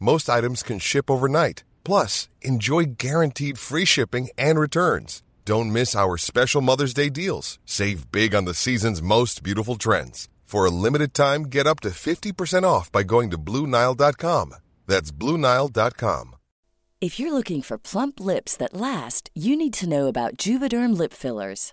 Most items can ship overnight. Plus, enjoy guaranteed free shipping and returns. Don't miss our special Mother's Day deals. Save big on the season's most beautiful trends. For a limited time, get up to 50% off by going to BlueNile.com. That's BlueNile.com. If you're looking for plump lips that last, you need to know about Juvederm lip fillers.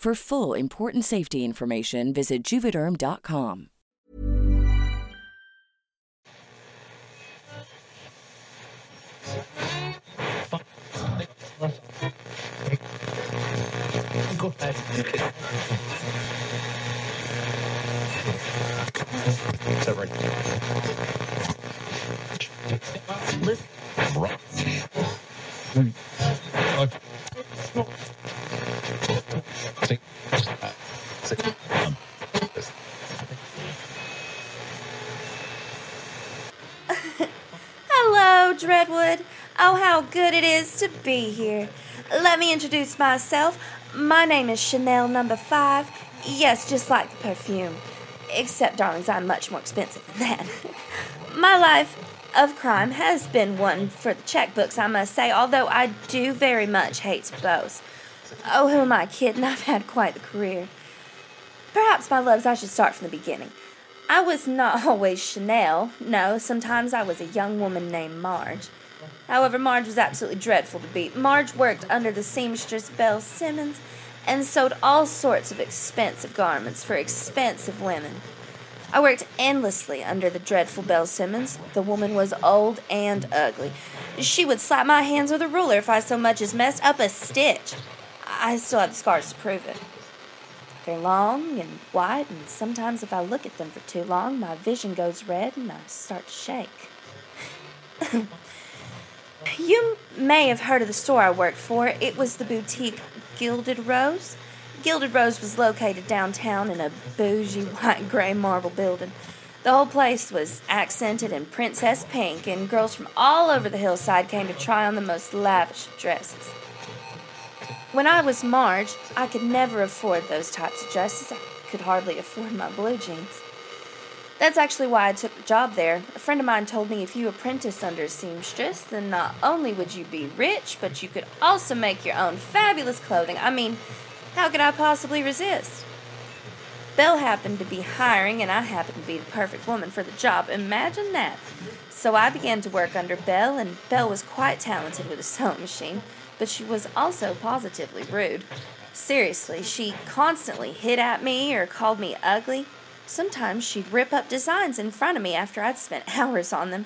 For full important safety information, visit juvederm.com. Hello, Dreadwood. Oh, how good it is to be here. Let me introduce myself. My name is Chanel number five. Yes, just like the perfume. Except, darlings, I'm much more expensive than that. My life of crime has been one for the checkbooks, I must say, although I do very much hate boast. Oh, who am I kidding? I've had quite the career. Perhaps, my loves, I should start from the beginning. I was not always Chanel. No, sometimes I was a young woman named Marge. However, Marge was absolutely dreadful to beat. Marge worked under the seamstress Belle Simmons and sewed all sorts of expensive garments for expensive women. I worked endlessly under the dreadful Belle Simmons. The woman was old and ugly. She would slap my hands with a ruler if I so much as messed up a stitch. I still have the scars to prove it. They're long and white, and sometimes if I look at them for too long, my vision goes red and I start to shake. you may have heard of the store I worked for. It was the boutique Gilded Rose. Gilded Rose was located downtown in a bougie white gray marble building. The whole place was accented in princess pink, and girls from all over the hillside came to try on the most lavish dresses. When I was Marge, I could never afford those types of dresses. I could hardly afford my blue jeans. That's actually why I took the job there. A friend of mine told me if you apprentice under a seamstress, then not only would you be rich, but you could also make your own fabulous clothing. I mean, how could I possibly resist? Belle happened to be hiring, and I happened to be the perfect woman for the job. Imagine that. So I began to work under Belle, and Belle was quite talented with a sewing machine, but she was also positively rude. Seriously, she constantly hit at me or called me ugly. Sometimes she'd rip up designs in front of me after I'd spent hours on them.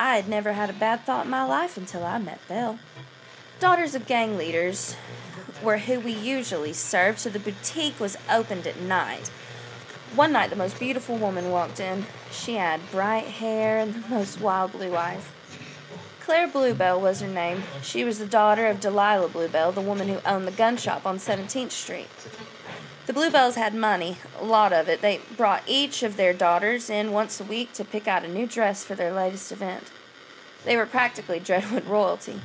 I had never had a bad thought in my life until I met Belle. Daughters of gang leaders were who we usually served, so the boutique was opened at night. One night, the most beautiful woman walked in. She had bright hair and the most wild blue eyes. Claire Bluebell was her name. She was the daughter of Delilah Bluebell, the woman who owned the gun shop on 17th Street. The Bluebells had money, a lot of it. They brought each of their daughters in once a week to pick out a new dress for their latest event. They were practically Dreadwood royalty.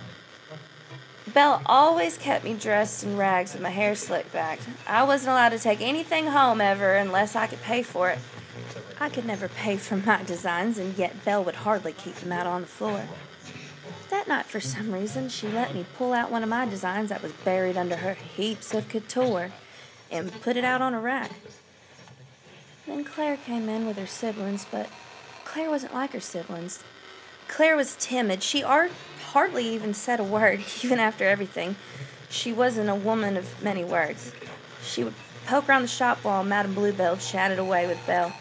Belle always kept me dressed in rags with my hair slicked back. I wasn't allowed to take anything home ever unless I could pay for it. I could never pay for my designs, and yet Belle would hardly keep them out on the floor. That night, for some reason, she let me pull out one of my designs that was buried under her heaps of couture and put it out on a rack. Then Claire came in with her siblings, but Claire wasn't like her siblings. Claire was timid. She art hardly even said a word, even after everything. She wasn't a woman of many words. She would poke around the shop while Madame Bluebell chatted away with Belle.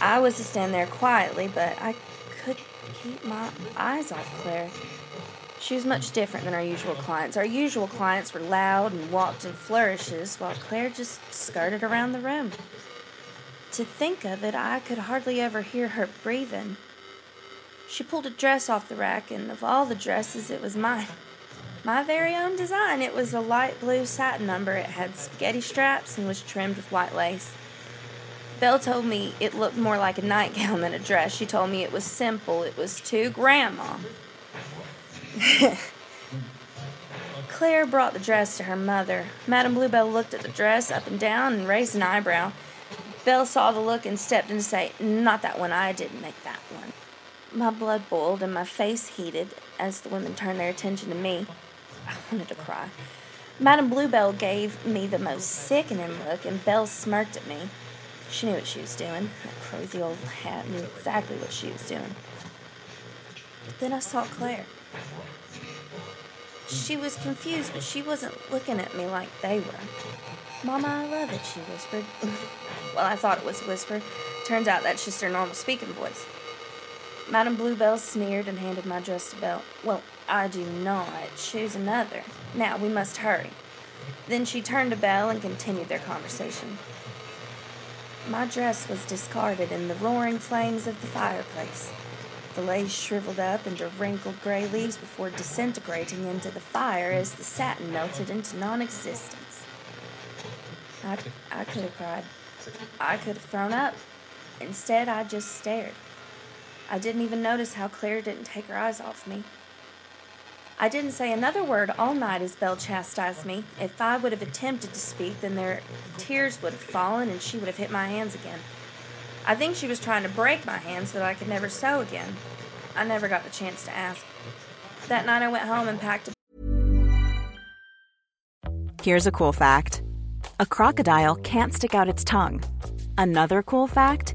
I was to stand there quietly, but I could keep my eyes off Claire. She was much different than our usual clients. Our usual clients were loud and walked in flourishes, while Claire just skirted around the room. To think of it, I could hardly ever hear her breathing. She pulled a dress off the rack, and of all the dresses, it was mine. My very own design. It was a light blue satin number. It had spaghetti straps and was trimmed with white lace. Belle told me it looked more like a nightgown than a dress. She told me it was simple. It was too grandma. Claire brought the dress to her mother. Madame Bluebell looked at the dress up and down and raised an eyebrow. Belle saw the look and stepped in to say, Not that one. I didn't make that one. My blood boiled and my face heated as the women turned their attention to me. I wanted to cry. Madame Bluebell gave me the most sickening look, and Belle smirked at me. She knew what she was doing. That crazy old hat knew exactly what she was doing. Then I saw Claire. She was confused, but she wasn't looking at me like they were. Mama, I love it, she whispered. well, I thought it was a whisper. Turns out that's just her normal speaking voice. Madame Bluebell sneered and handed my dress to Belle. Well, I do not. Choose another. Now, we must hurry. Then she turned to Belle and continued their conversation. My dress was discarded in the roaring flames of the fireplace. The lace shriveled up into wrinkled gray leaves before disintegrating into the fire as the satin melted into non existence. I, I could have cried. I could have thrown up. Instead, I just stared. I didn't even notice how Claire didn't take her eyes off me. I didn't say another word all night as Belle chastised me. If I would have attempted to speak, then their tears would have fallen and she would have hit my hands again. I think she was trying to break my hands so that I could never sew again. I never got the chance to ask. That night I went home and packed a. Here's a cool fact a crocodile can't stick out its tongue. Another cool fact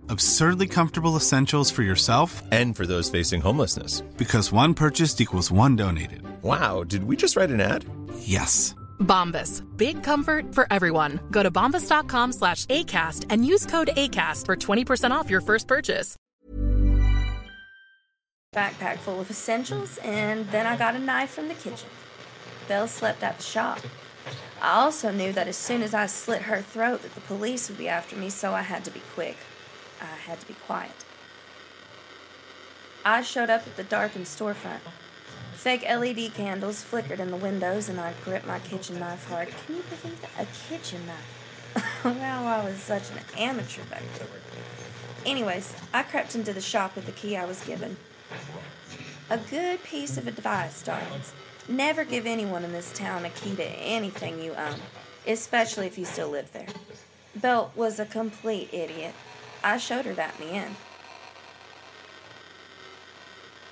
Absurdly comfortable essentials for yourself and for those facing homelessness. Because one purchased equals one donated. Wow, did we just write an ad? Yes. Bombas. Big comfort for everyone. Go to bombas.com slash ACAST and use code ACAST for 20% off your first purchase. Backpack full of essentials, and then I got a knife from the kitchen. Belle slept at the shop. I also knew that as soon as I slit her throat that the police would be after me, so I had to be quick. I had to be quiet. I showed up at the darkened storefront. Fake LED candles flickered in the windows, and I gripped my kitchen knife hard. Can you believe it? A kitchen knife. wow, I was such an amateur back then. Anyways, I crept into the shop with the key I was given. A good piece of advice, darlings. Never give anyone in this town a key to anything you own, especially if you still live there. Belle was a complete idiot. I showed her that in the end.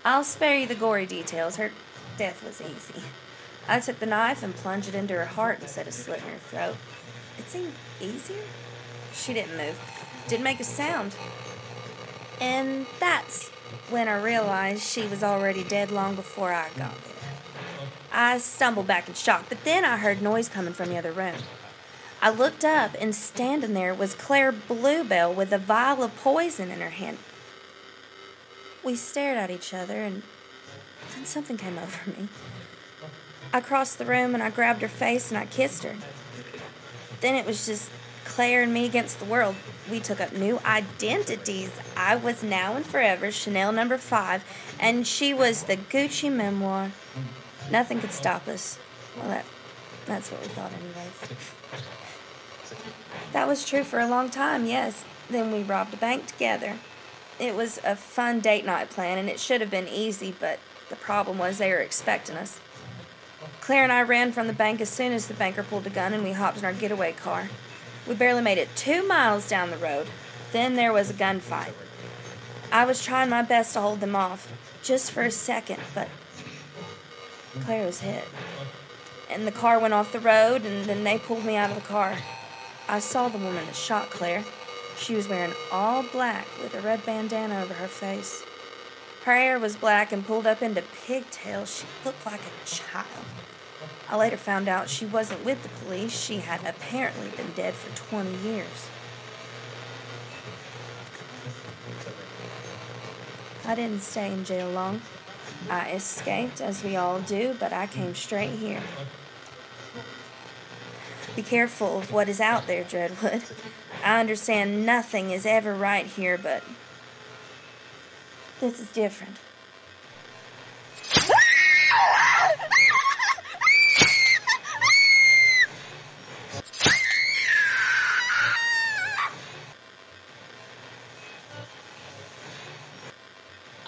I'll spare you the gory details. Her death was easy. I took the knife and plunged it into her heart instead of slitting her throat. It seemed easier. She didn't move, didn't make a sound. And that's when I realized she was already dead long before I got there. I stumbled back in shock, but then I heard noise coming from the other room. I looked up, and standing there was Claire Bluebell with a vial of poison in her hand. We stared at each other, and then something came over me. I crossed the room and I grabbed her face and I kissed her. Then it was just Claire and me against the world. We took up new identities. I was now and forever Chanel number five, and she was the Gucci Mémoire. Nothing could stop us. Well, that, that's what we thought, anyways. That was true for a long time, yes. Then we robbed a bank together. It was a fun date night plan, and it should have been easy, but the problem was they were expecting us. Claire and I ran from the bank as soon as the banker pulled a gun, and we hopped in our getaway car. We barely made it two miles down the road. Then there was a gunfight. I was trying my best to hold them off, just for a second, but Claire was hit. And the car went off the road, and then they pulled me out of the car. I saw the woman that shot Claire. She was wearing all black with a red bandana over her face. Her hair was black and pulled up into pigtails. She looked like a child. I later found out she wasn't with the police. She had apparently been dead for 20 years. I didn't stay in jail long. I escaped, as we all do, but I came straight here. Be careful of what is out there, Dreadwood. I understand nothing is ever right here, but this is different.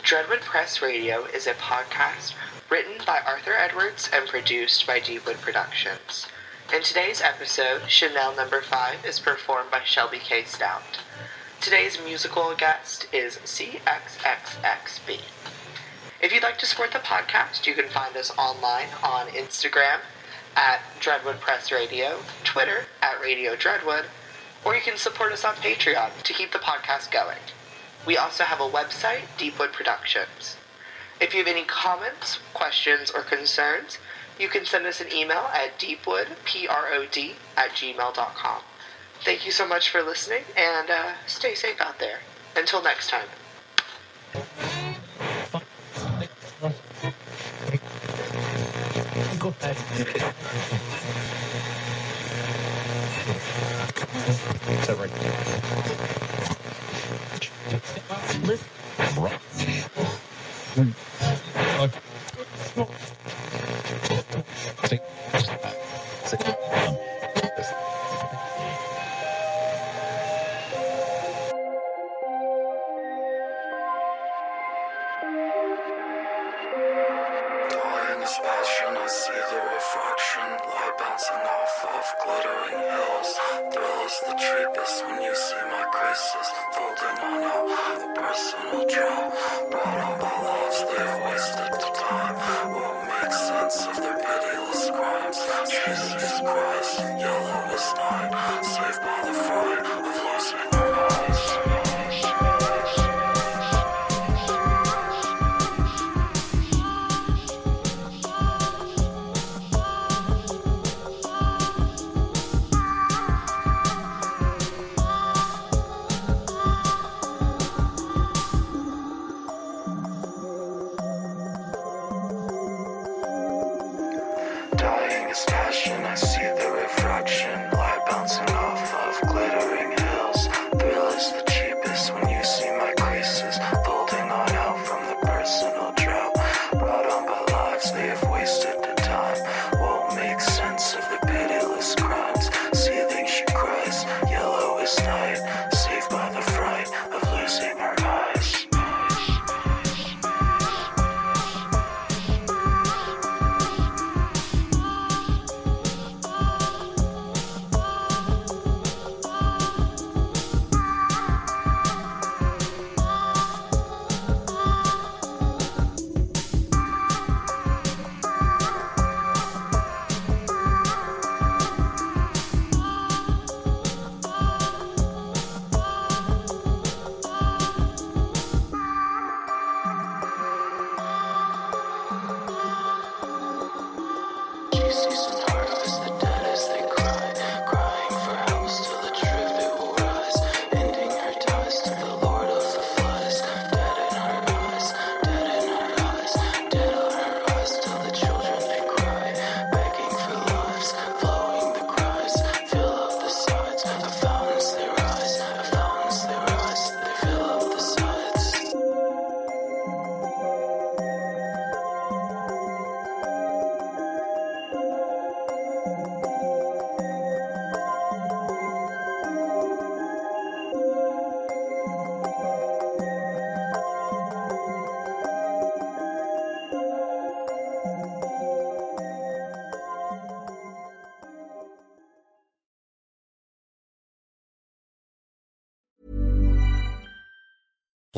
Dreadwood Press Radio is a podcast written by Arthur Edwards and produced by Deepwood Productions. In today's episode, Chanel Number 5 is performed by Shelby Kay Stout. Today's musical guest is CXXXB. If you'd like to support the podcast, you can find us online on Instagram at Dreadwood Press Radio, Twitter at Radio Dreadwood, or you can support us on Patreon to keep the podcast going. We also have a website, Deepwood Productions. If you have any comments, questions, or concerns, you can send us an email at deepwoodprod at gmail.com. Thank you so much for listening, and uh, stay safe out there. Until next time. Going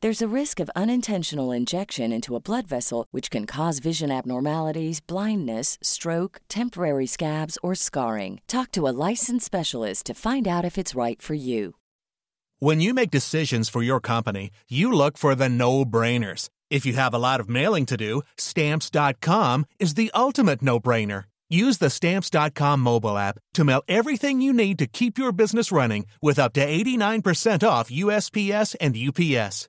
There's a risk of unintentional injection into a blood vessel, which can cause vision abnormalities, blindness, stroke, temporary scabs, or scarring. Talk to a licensed specialist to find out if it's right for you. When you make decisions for your company, you look for the no brainers. If you have a lot of mailing to do, stamps.com is the ultimate no brainer. Use the stamps.com mobile app to mail everything you need to keep your business running with up to 89% off USPS and UPS.